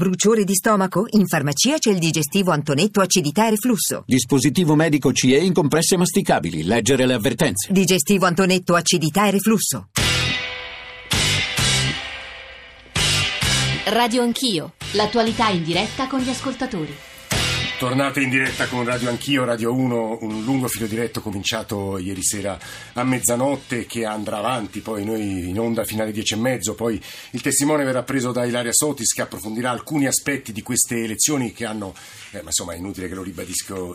Bruciore di stomaco? In farmacia c'è il digestivo Antonetto acidità e reflusso. Dispositivo medico CE in compresse masticabili. Leggere le avvertenze. Digestivo Antonetto acidità e reflusso. Radio Anch'io, l'attualità in diretta con gli ascoltatori. Tornate in diretta con Radio Anch'io, Radio 1, un lungo filo diretto cominciato ieri sera a mezzanotte che andrà avanti, poi noi in onda fino alle dieci e mezzo, poi il testimone verrà preso da Ilaria Sotis che approfondirà alcuni aspetti di queste elezioni che hanno, eh, ma insomma è inutile che lo,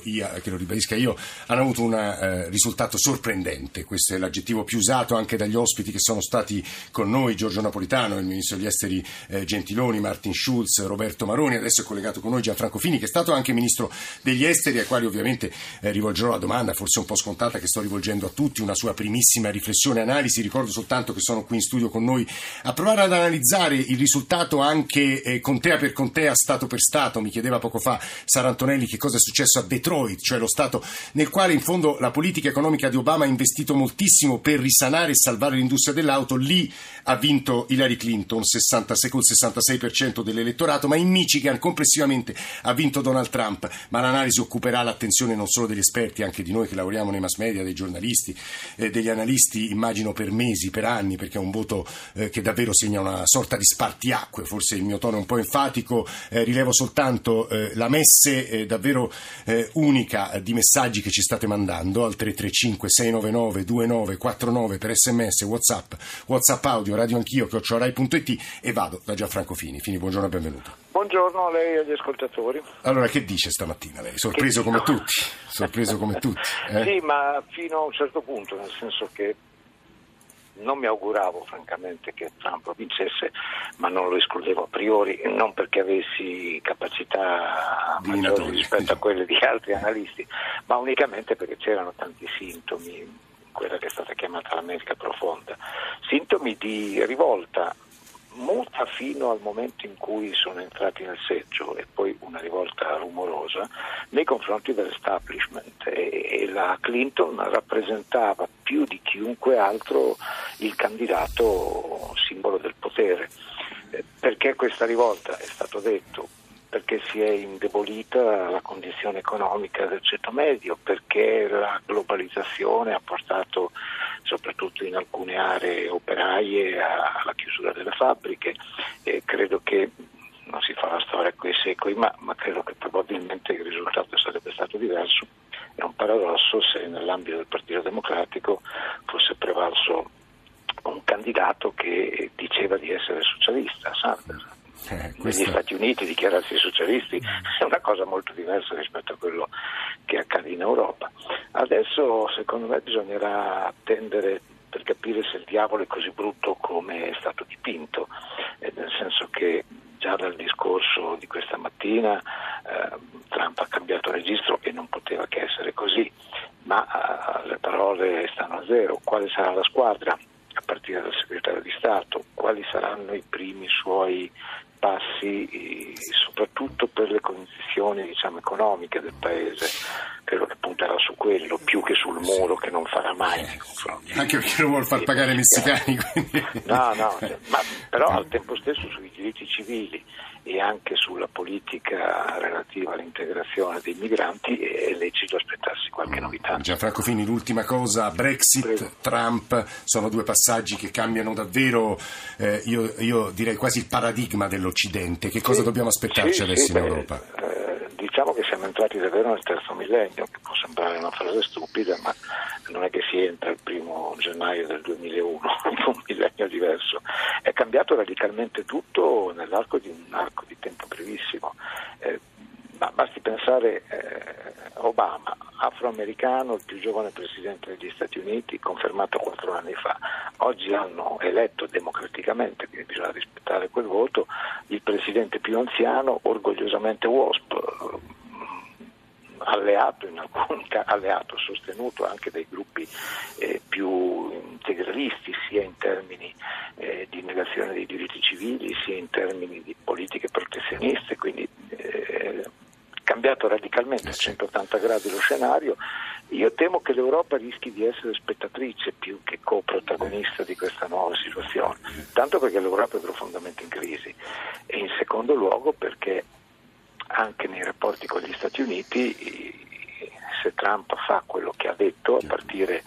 io, che lo ribadisca io, hanno avuto un eh, risultato sorprendente, questo è l'aggettivo più usato anche dagli ospiti che sono stati con noi, Giorgio Napolitano, il ministro degli esteri eh, Gentiloni, Martin Schulz, Roberto Maroni, adesso è collegato con noi Gianfranco Fini che è stato anche ministro degli esteri, ai quali ovviamente eh, rivolgerò la domanda, forse un po' scontata, che sto rivolgendo a tutti, una sua primissima riflessione e analisi. Ricordo soltanto che sono qui in studio con noi a provare ad analizzare il risultato anche eh, contea per contea, Stato per Stato. Mi chiedeva poco fa Sara Antonelli che cosa è successo a Detroit, cioè lo Stato nel quale in fondo la politica economica di Obama ha investito moltissimo per risanare e salvare l'industria dell'auto. Lì ha vinto Hillary Clinton 66, con il 66% dell'elettorato, ma in Michigan complessivamente ha vinto Donald Trump. Ma l'analisi occuperà l'attenzione non solo degli esperti, anche di noi che lavoriamo nei mass media, dei giornalisti, eh, degli analisti, immagino per mesi, per anni, perché è un voto eh, che davvero segna una sorta di spartiacque, forse il mio tono è un po' enfatico, eh, rilevo soltanto eh, la messe eh, davvero eh, unica di messaggi che ci state mandando al 335 699 2949 per sms, whatsapp, whatsapp audio, radio anch'io, chiocciorai.it e vado da Gianfranco Fini. Fini, buongiorno e benvenuto. Buongiorno a lei e agli ascoltatori. Allora, che dice stamattina lei? Sorpreso come tutti? Sorpreso come tutti? Eh? Sì, ma fino a un certo punto, nel senso che non mi auguravo francamente che Trump vincesse, ma non lo escludevo a priori, non perché avessi capacità maggiori rispetto a quelle di altri analisti, ma unicamente perché c'erano tanti sintomi, quella che è stata chiamata l'America profonda, sintomi di rivolta molta fino al momento in cui sono entrati nel seggio e poi una rivolta rumorosa nei confronti dell'establishment e, e la Clinton rappresentava più di chiunque altro il candidato simbolo del potere. Eh, perché questa rivolta è stato detto? Perché si è indebolita la condizione economica del ceto medio, perché la globalizzazione ha portato soprattutto in alcune aree operaie alla chiusura delle fabbriche e credo che non si fa la storia coi secoli, ma, ma credo che probabilmente il risultato sarebbe stato diverso. È un paradosso se nell'ambito del Partito Democratico fosse prevalso un candidato che diceva di essere socialista, Sanders. Eh, Negli Stati Uniti dichiararsi socialisti è una cosa molto diversa rispetto a quello che accade in Europa. Adesso secondo me bisognerà attendere per capire se il diavolo è così brutto come è stato dipinto, eh, nel senso che già dal discorso di questa mattina eh, Trump ha cambiato registro e non poteva che essere così, ma eh, le parole stanno a zero. Quale sarà la squadra? Partire dal segretario di Stato, quali saranno i primi suoi passi soprattutto per le condizioni diciamo, economiche del Paese. Credo che punterà su quello più che sul muro che non farà mai. Eh, Anche perché lo vuole far pagare i messicani. Quindi... No, no, ma però al tempo stesso sui diritti civili e anche sulla politica relativa all'integrazione dei migranti è lecito aspettarsi qualche novità. Gianfranco Fini, l'ultima cosa, Brexit, Prego. Trump, sono due passaggi che cambiano davvero, eh, io, io, direi quasi il paradigma dell'Occidente. Che cosa sì, dobbiamo aspettarci sì, adesso sì, in beh, Europa? Diciamo che siamo entrati davvero nel terzo millennio, che può sembrare una frase stupida, ma non è che si entra il primo gennaio del 2001, un millennio diverso. È cambiato radicalmente tutto nell'arco di un arco di tempo brevissimo. Pensare eh, Obama, afroamericano, il più giovane presidente degli Stati Uniti, confermato quattro anni fa. Oggi hanno eletto democraticamente, quindi bisogna rispettare quel voto, il presidente più anziano, orgogliosamente WASP, alleato, in casi alleato, sostenuto anche dai gruppi eh, più integralisti, sia in termini eh, di negazione dei diritti civili, sia in termini di politiche protezioniste, quindi cambiato radicalmente a 180 gradi lo scenario. Io temo che l'Europa rischi di essere spettatrice più che coprotagonista di questa nuova situazione, tanto perché l'Europa è profondamente in crisi e in secondo luogo perché anche nei rapporti con gli Stati Uniti se Trump fa quello che ha detto a partire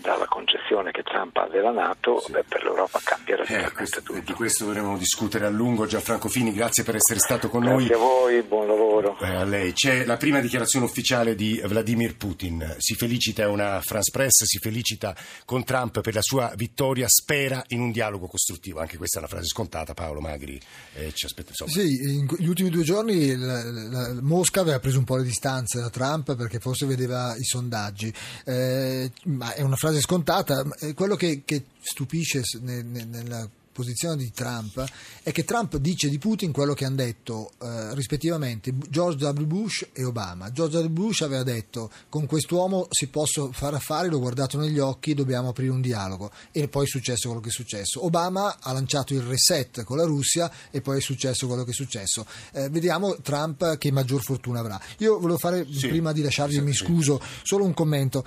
dalla concezione che Trump ha della Nato, sì. beh, per l'Europa cambia radicalmente eh, questo. Di questo dovremo discutere a lungo. Gianfranco Fini, grazie per essere stato con grazie noi. Grazie a voi, buon lavoro. Eh, a lei. C'è la prima dichiarazione ufficiale di Vladimir Putin. Si felicita, è una France Press, si felicita con Trump per la sua vittoria, spera in un dialogo costruttivo. Anche questa è una frase scontata, Paolo Magri. Eh, ci aspetta, insomma. Sì, negli ultimi due giorni la, la, la Mosca aveva preso un po' le distanze da Trump perché forse vedeva i sondaggi. Eh, ma è una frase frase scontata, quello che, che stupisce nella posizione di Trump è che Trump dice di Putin quello che hanno detto eh, rispettivamente George W. Bush e Obama. George W. Bush aveva detto con quest'uomo si possono fare affari, l'ho guardato negli occhi, dobbiamo aprire un dialogo e poi è successo quello che è successo. Obama ha lanciato il reset con la Russia e poi è successo quello che è successo. Eh, vediamo Trump che maggior fortuna avrà. Io volevo fare, sì, prima di lasciarvi, sì, mi scuso, solo un commento.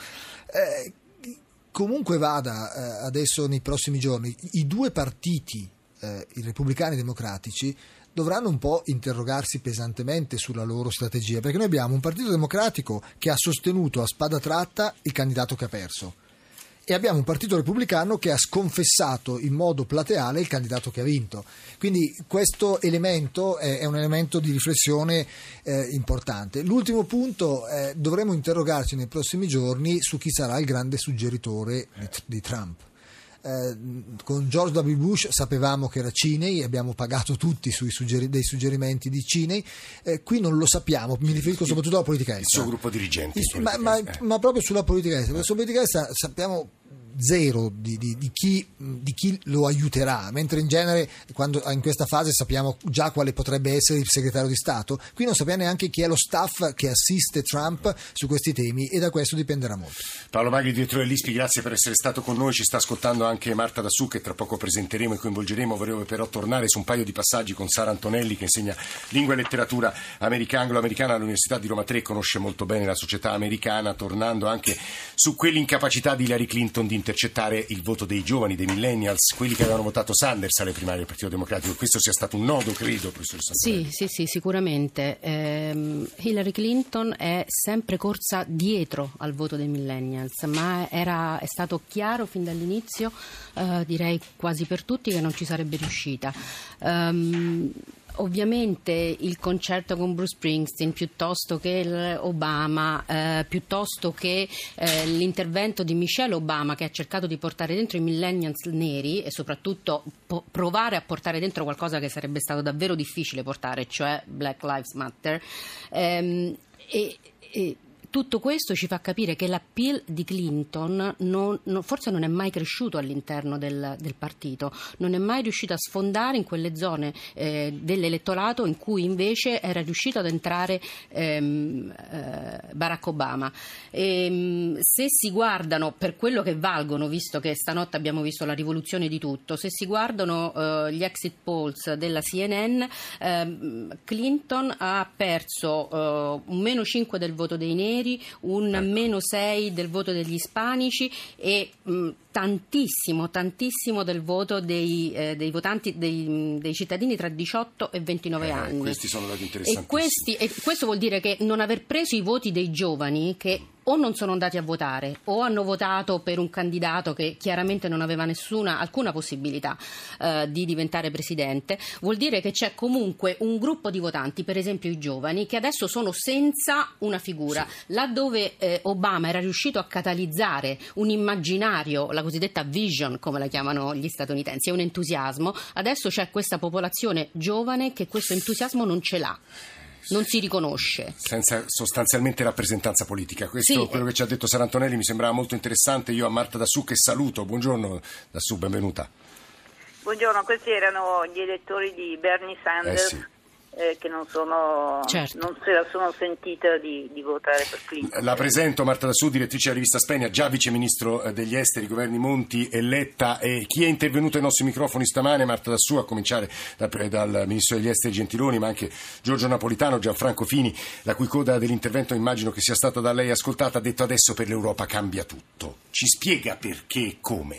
Eh, comunque vada eh, adesso nei prossimi giorni, i due partiti, eh, i repubblicani e i democratici, dovranno un po' interrogarsi pesantemente sulla loro strategia, perché noi abbiamo un partito democratico che ha sostenuto a spada tratta il candidato che ha perso e abbiamo un partito repubblicano che ha sconfessato in modo plateale il candidato che ha vinto. Quindi questo elemento è, un elemento di riflessione eh, importante. L'ultimo punto, eh, dovremo interrogarci nei prossimi giorni su chi sarà il grande suggeritore di, di Trump. Eh, con George W. Bush sapevamo che era Cinei, abbiamo pagato tutti sui suggeri- dei suggerimenti di Cinei, eh, qui non lo sappiamo, mi riferisco soprattutto alla politica estera. Il suo gruppo dirigente. Il, ma, ma, ma, proprio sulla politica estera, sulla politica estera sappiamo zero di, di, di, chi, di, chi, lo aiuterà, mentre in genere quando, in questa fase sappiamo già quale potrebbe essere il segretario di Stato, qui non sappiamo neanche chi è lo staff che assiste Trump su questi temi e da questo dipenderà molto. Paolo Magri, direttore dell'ISPI, grazie per essere stato con noi, ci sta ascoltando anche Marta Dassù che tra poco presenteremo e coinvolgeremo, vorrei però tornare su un paio di passaggi con Sara Antonelli che insegna lingua e letteratura americana, anglo-americana all'Università di Roma 3, conosce molto bene la società americana, tornando anche su quell'incapacità di Hillary Clinton di intercettare il voto dei giovani, dei millennials, quelli che avevano votato Sanders alle primarie del Partito Democratico. Questo sia stato un nodo, credo, professor Sì, sì, sì, sicuramente. Eh, Hillary Clinton è sempre corsa dietro al voto dei millennials, ma era, è stato chiaro fin dall'inizio, eh, direi quasi per tutti, che non ci sarebbe riuscita. Um, Ovviamente il concerto con Bruce Springsteen piuttosto che Obama, eh, piuttosto che eh, l'intervento di Michelle Obama che ha cercato di portare dentro i millennials neri e soprattutto po- provare a portare dentro qualcosa che sarebbe stato davvero difficile portare, cioè Black Lives Matter. Ehm, e, e tutto questo ci fa capire che l'appeal di Clinton non, non, forse non è mai cresciuto all'interno del, del, partito, non è mai riuscito a sfondare in quelle zone eh, dell'elettorato in cui invece era riuscito ad entrare ehm, eh, Barack Obama. E, ehm, se si guardano per quello che valgono, visto che stanotte abbiamo visto la rivoluzione di tutto, se si guardano eh, gli exit polls della CNN, ehm, Clinton ha perso eh, un meno 5 del voto dei neri, neri, un ecco. meno 6 del voto degli ispanici e mh, tantissimo, tantissimo del voto dei, eh, dei votanti, dei, dei, cittadini tra 18 e 29 eh, anni. Questi sono dati interessanti. E, e questo vuol dire che non aver preso i voti dei giovani che o non sono andati a votare o hanno votato per un candidato che chiaramente non aveva nessuna, alcuna possibilità eh, di diventare presidente, vuol dire che c'è comunque un gruppo di votanti, per esempio i giovani, che adesso sono senza una figura. Sì. Laddove eh, Obama era riuscito a catalizzare un immaginario, la cosiddetta vision, come la chiamano gli statunitensi, è un entusiasmo, adesso c'è questa popolazione giovane che questo entusiasmo non ce l'ha non si riconosce. Senza sostanzialmente rappresentanza politica. Questo, sì. quello che ci ha detto Sara Antonelli mi sembrava molto interessante. Io a Marta Dassù che saluto. Buongiorno Dassù, benvenuta. Buongiorno, questi erano gli elettori di Bernie Sanders. Eh sì eh, che non, sono, certo. non se la sono sentita di, di, votare per Clinton. La presento Marta Dassù, direttrice della rivista Spegna, già viceministro eh, degli esteri, governi Monti e Letta. E chi è intervenuto ai nostri microfoni stamane, Marta Dassù, a cominciare da, dal ministro degli esteri Gentiloni, ma anche Giorgio Napolitano, Gianfranco Fini, la cui coda dell'intervento immagino che sia stata da lei ascoltata, ha detto adesso per l'Europa cambia tutto. Ci spiega perché e come?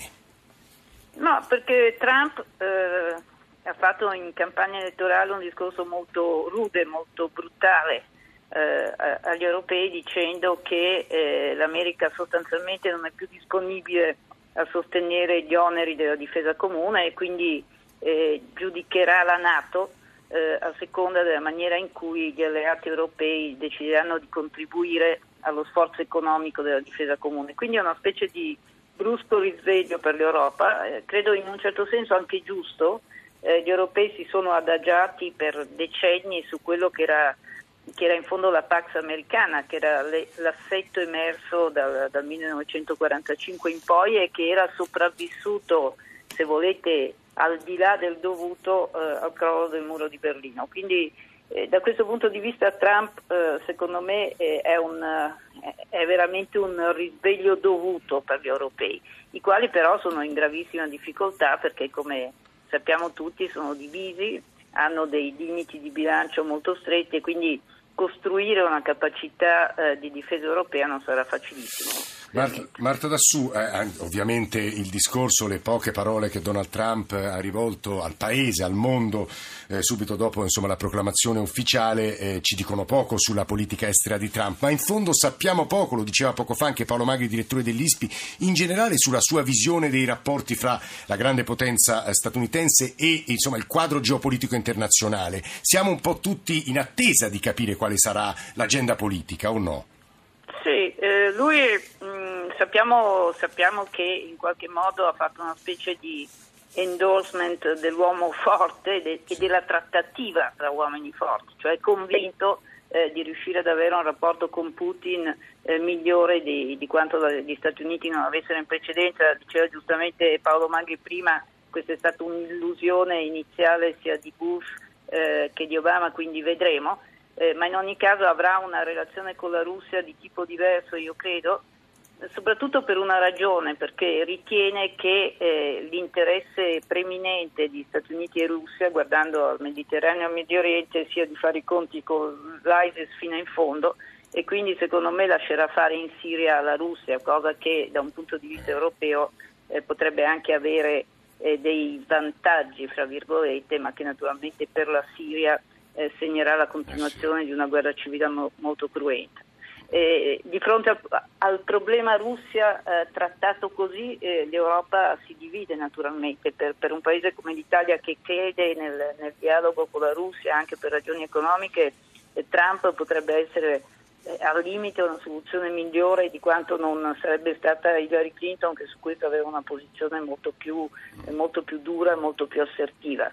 No, perché Trump... Eh ha fatto in campagna elettorale un discorso molto rude, molto brutale eh, agli europei dicendo che eh, l'America sostanzialmente non è più disponibile a sostenere gli oneri della difesa comune e quindi eh, giudicherà la Nato eh, a seconda della maniera in cui gli alleati europei decideranno di contribuire allo sforzo economico della difesa comune. Quindi è una specie di brusco risveglio per l'Europa, eh, credo in un certo senso anche giusto. Eh, gli europei si sono adagiati per decenni su quello che era, che era in fondo la Pax americana, che era le, l'assetto emerso dal, dal 1945 in poi e che era sopravvissuto, se volete, al di là del dovuto eh, al crollo del muro di Berlino. Quindi eh, da questo punto di vista Trump eh, secondo me eh, è, un, eh, è, veramente un risveglio dovuto per gli europei, i quali però sono in gravissima difficoltà perché come sappiamo tutti sono divisi, hanno dei limiti di bilancio molto stretti e quindi costruire una capacità eh, di difesa europea non sarà facilissimo. Marta, Marta Dassù, eh, ovviamente il discorso, le poche parole che Donald Trump ha rivolto al Paese, al mondo, eh, subito dopo insomma, la proclamazione ufficiale, eh, ci dicono poco sulla politica estera di Trump, ma in fondo sappiamo poco, lo diceva poco fa anche Paolo Magri, direttore dell'ISPI, in generale sulla sua visione dei rapporti fra la grande potenza eh, statunitense e insomma, il quadro geopolitico internazionale. Siamo un po' tutti in attesa di capire quale sarà l'agenda politica o no? Sì, eh, lui mm, sappiamo, sappiamo, che in qualche modo ha fatto una specie di endorsement dell'uomo forte e della trattativa tra uomini forti, cioè convinto eh, di riuscire ad avere un rapporto con Putin eh, migliore di, di, quanto gli Stati Uniti non avessero in precedenza. Diceva giustamente Paolo Magri prima, questa è stata un'illusione iniziale sia di Bush eh, che di Obama, quindi vedremo eh, ma in ogni caso avrà una relazione con la Russia di tipo diverso, io credo, soprattutto per una ragione, perché ritiene che eh, l'interesse preminente di Stati Uniti e Russia, guardando al Mediterraneo e al Medio Oriente, sia di fare i conti con l'ISIS fino in fondo e quindi secondo me lascerà fare in Siria la Russia, cosa che da un punto di vista europeo eh, potrebbe anche avere eh, dei vantaggi, fra virgolette, ma che naturalmente per la Siria eh, segnerà la continuazione di una guerra civile mo- molto cruenta. Eh, di fronte al, al problema Russia eh, trattato così eh, l'Europa si divide naturalmente per, per, un paese come l'Italia che crede nel, nel, dialogo con la Russia anche per ragioni economiche Trump potrebbe essere eh, al limite una soluzione migliore di quanto non sarebbe stata Hillary Clinton che su questo aveva una posizione molto più, molto più dura e molto più assertiva.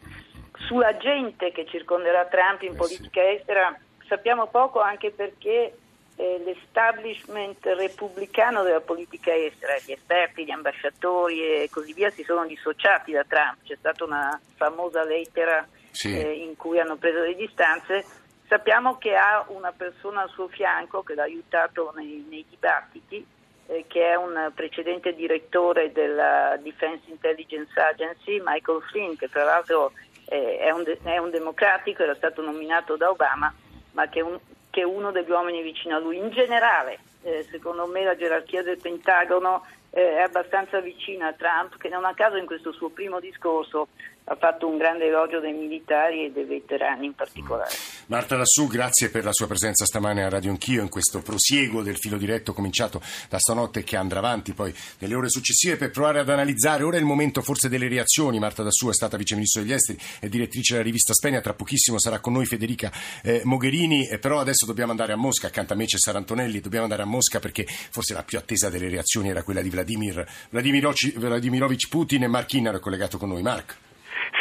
Sulla gente che circonderà Trump in eh politica estera sappiamo poco anche perché eh, l'establishment repubblicano della politica estera, gli esperti, gli ambasciatori e così via si sono dissociati da Trump. C'è stata una famosa lettera sì. eh, in cui hanno preso le distanze. Sappiamo che ha una persona al suo fianco che l'ha aiutato nei, nei dibattiti, eh, che è un precedente direttore della Defense Intelligence Agency, Michael Flynn, che tra l'altro eh, è, un de- è, un democratico, era stato nominato da Obama, ma che, un, che è uno degli uomini vicino a lui. In generale, eh, secondo me la gerarchia del Pentagono eh, è abbastanza vicina a Trump, che non a caso in questo suo primo discorso ha fatto un grande elogio dei militari e dei veterani in particolare. Marta Lassù, grazie per la sua presenza stamane a Radio Anch'io in questo prosieguo del filo diretto cominciato da stanotte che andrà avanti poi nelle ore successive per provare ad analizzare. Ora è il momento forse delle reazioni. Marta Dassù è stata viceministro degli esteri e direttrice della rivista Spegna. Tra pochissimo sarà con noi Federica eh, Mogherini, eh, però adesso dobbiamo andare a Mosca. Accanto a me c'è Sarantonelli. Dobbiamo andare a Mosca perché forse la più attesa delle reazioni era quella di Vladimir Vladimirovic Putin e Mark Inner è collegato con noi. Mark.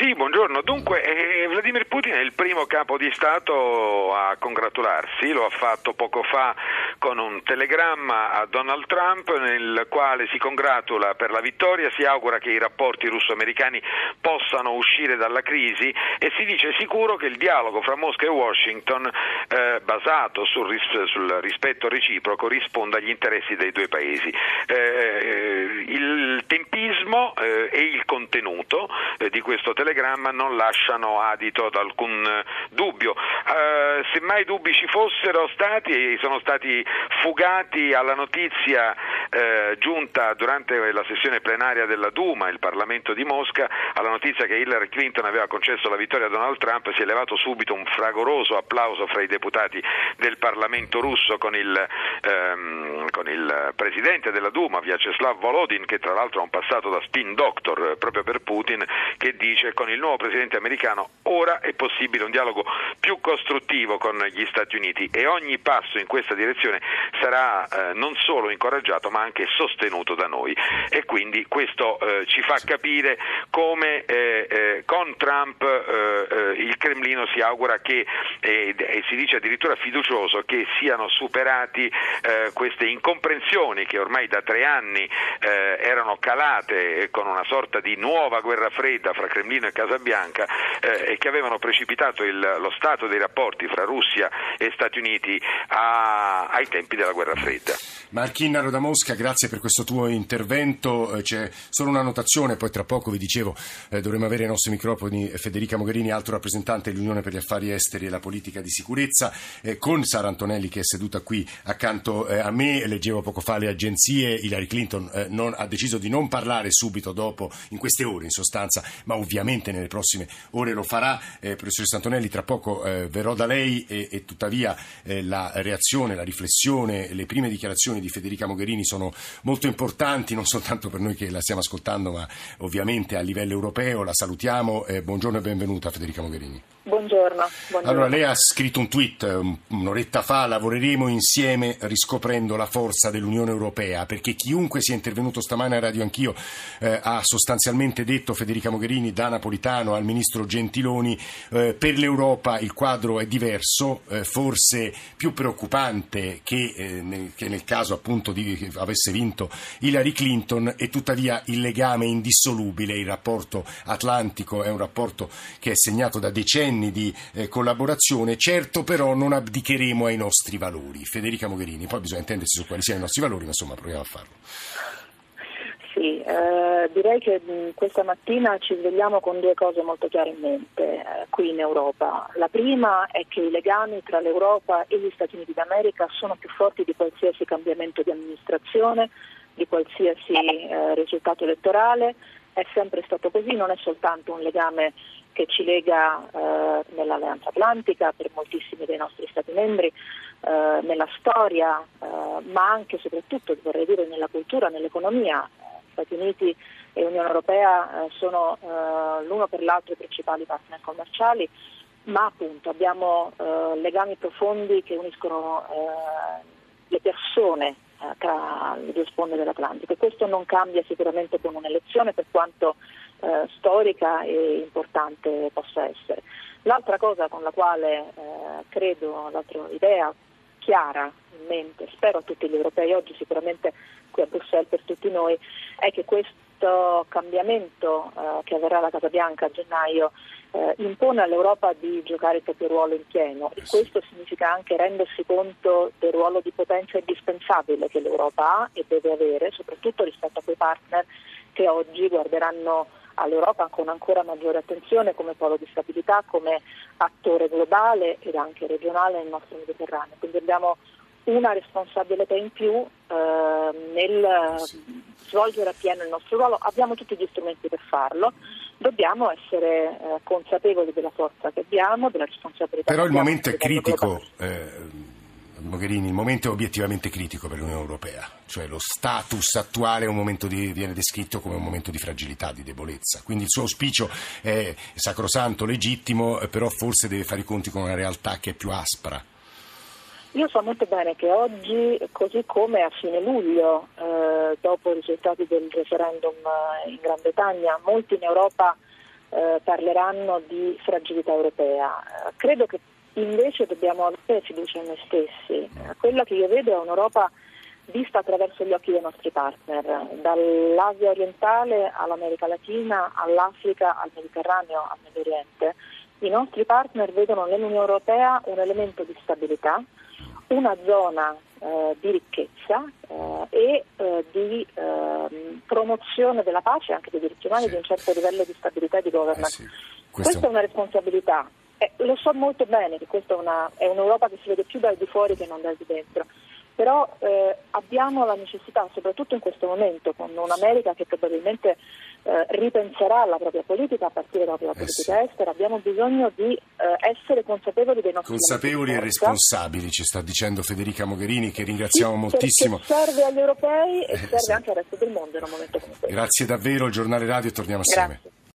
Sì, buongiorno. Dunque, eh, Vladimir Putin è il primo capo di Stato a congratularsi, lo ha fatto poco fa con un telegramma a Donald Trump nel quale si congratula per la vittoria, si augura che i rapporti russo-americani possano uscire dalla crisi e si dice sicuro che il dialogo fra Mosca e Washington, eh, basato sul, ris- sul, rispetto reciproco, risponda agli interessi dei due paesi. Eh, il tempismo eh, e il contenuto eh, di questo telegramma non lasciano adito ad alcun eh, dubbio. Eh, se mai dubbi ci fossero stati, sono stati fugati alla notizia eh, giunta durante la sessione plenaria della Duma, il Parlamento di Mosca, alla notizia che Hillary Clinton aveva concesso la vittoria a Donald Trump, si è levato subito un fragoroso applauso fra i deputati del Parlamento russo con il, ehm, con il presidente della Duma, Vyacheslav Volodin, che tra l'altro ha un passato da spin doctor eh, proprio per Putin, che dice con il nuovo presidente americano ora è possibile un dialogo più costruttivo con gli Stati Uniti e ogni passo in questa direzione sarà eh, non solo incoraggiato ma anche sostenuto da noi e quindi questo eh, ci fa capire come eh, eh con Trump eh, il Cremlino si augura che e si dice addirittura fiducioso che siano superati queste incomprensioni che ormai da tre anni erano calate con una sorta di nuova guerra fredda fra Cremlino e Casa Bianca e che avevano precipitato il, lo stato dei rapporti fra Russia e Stati Uniti a, ai tempi della guerra fredda. Marchinnaro da Mosca, grazie per questo tuo intervento. Eh, c'è solo una notazione, poi tra poco vi dicevo eh, dovremo avere ai nostri microfoni Federica Mogherini, alto rappresentante dell'Unione per gli Affari Esteri e la Politica di Sicurezza, eh, con Sara Antonelli che è seduta qui accanto eh, a me. Leggevo poco fa le agenzie, Hillary Clinton eh, non, ha deciso di non parlare subito dopo, in queste ore in sostanza, ma ovviamente nelle prossime ore lo farà. Eh, professoressa Antonelli, tra poco verrò da lei e, e tuttavia la reazione, la riflessione, le prime dichiarazioni di Federica Mogherini sono molto importanti, non soltanto per noi che la stiamo ascoltando, ma ovviamente a livello europeo. La salutiamo. Eh, buongiorno e benvenuta Federica Mogherini. Buongiorno. Allora, lei ha scritto un tweet un'oretta fa, lavoreremo insieme riscoprendo la forza dell'Unione Europea, perché chiunque sia intervenuto stamane a Radio Anch'io eh, ha sostanzialmente detto, Federica Mogherini, da Napolitano al Ministro Gentiloni, eh, per l'Europa il quadro è diverso, eh, forse più preoccupante che, eh, nel, che nel, caso appunto di che avesse vinto Hillary Clinton e tuttavia il legame indissolubile, il rapporto atlantico è un rapporto che è segnato da decenni decenni di eh, collaborazione, certo però non abdicheremo ai nostri valori. Federica Mogherini, poi bisogna intendersi su quali siano i nostri valori, ma insomma proviamo a farlo. Sì, eh, direi che mh, questa mattina ci svegliamo con due cose molto chiare in mente eh, qui in Europa. La prima è che i legami tra l'Europa e gli Stati Uniti d'America sono più forti di qualsiasi cambiamento di amministrazione, di qualsiasi eh, risultato elettorale. È sempre stato così, non è soltanto un legame che ci lega eh, nell'Alleanza Atlantica per moltissimi dei nostri Stati membri, eh, nella storia, eh, ma anche e soprattutto vorrei dire nella cultura, nell'economia. Stati Uniti e Unione Europea eh, sono eh, l'uno per l'altro i principali partner commerciali, ma appunto abbiamo eh, legami profondi che uniscono le persone tra le due sponde dell'Atlantico questo non cambia sicuramente con un'elezione per quanto eh, storica e importante possa essere. L'altra cosa con la quale eh, credo, l'altra idea chiara in mente, spero a tutti gli europei oggi, sicuramente qui a Bruxelles per tutti noi, è che questo cambiamento eh, che avverrà alla Casa Bianca a gennaio eh, impone all'Europa di giocare il proprio ruolo in pieno. E questo significa anche rendersi conto del ruolo di potenza indispensabile che l'Europa ha e deve avere, soprattutto rispetto a quei partner che oggi guarderanno all'Europa con ancora maggiore attenzione come polo di stabilità, come attore globale ed anche regionale nel nostro Mediterraneo. Quindi abbiamo una responsabilità in più eh, nel svolgere appieno il nostro ruolo, abbiamo tutti gli strumenti per farlo, dobbiamo essere eh, consapevoli della forza che abbiamo, della responsabilità Però il momento è critico. Eh Mogherini, il momento è obiettivamente critico per l'Unione Europea, cioè lo status attuale di, viene descritto come un momento di fragilità, di debolezza, quindi il suo auspicio è sacrosanto, legittimo, però forse deve fare i conti con una realtà che è più aspra. Io so molto bene che oggi, così come a fine luglio, eh, dopo i risultati del referendum eh, in Gran Bretagna, molti in Europa eh, parleranno di fragilità europea. Credo che invece dobbiamo avere fiducia in noi stessi. Quella che io vedo è un'Europa vista attraverso gli occhi dei nostri partner, dall'Asia orientale all'America Latina, all'Africa, al Mediterraneo, al Medio Oriente. I nostri partner vedono nell'Unione Europea un elemento di stabilità, una zona eh, di ricchezza eh, e eh, di ehm, promozione della pace e anche dei diritti umani sì. di un certo livello di stabilità e di governance. Eh sì. Questo... Questa è una responsabilità eh, lo so molto bene che questa è, una, è, un'Europa che si vede più dal di fuori che non dal di dentro, però eh, abbiamo la necessità, soprattutto in questo momento, con un'America che probabilmente eh, ripenserà la propria politica a partire dalla propria Eh politica estera, abbiamo bisogno di eh, essere consapevoli dei nostri Consapevoli e responsabili, ci sta dicendo Federica Mogherini, che ringraziamo Sì, moltissimo. Serve agli europei e Eh, serve sì. anche al resto del mondo in un momento come questo. Grazie davvero, giornale radio e torniamo assieme. Grazie.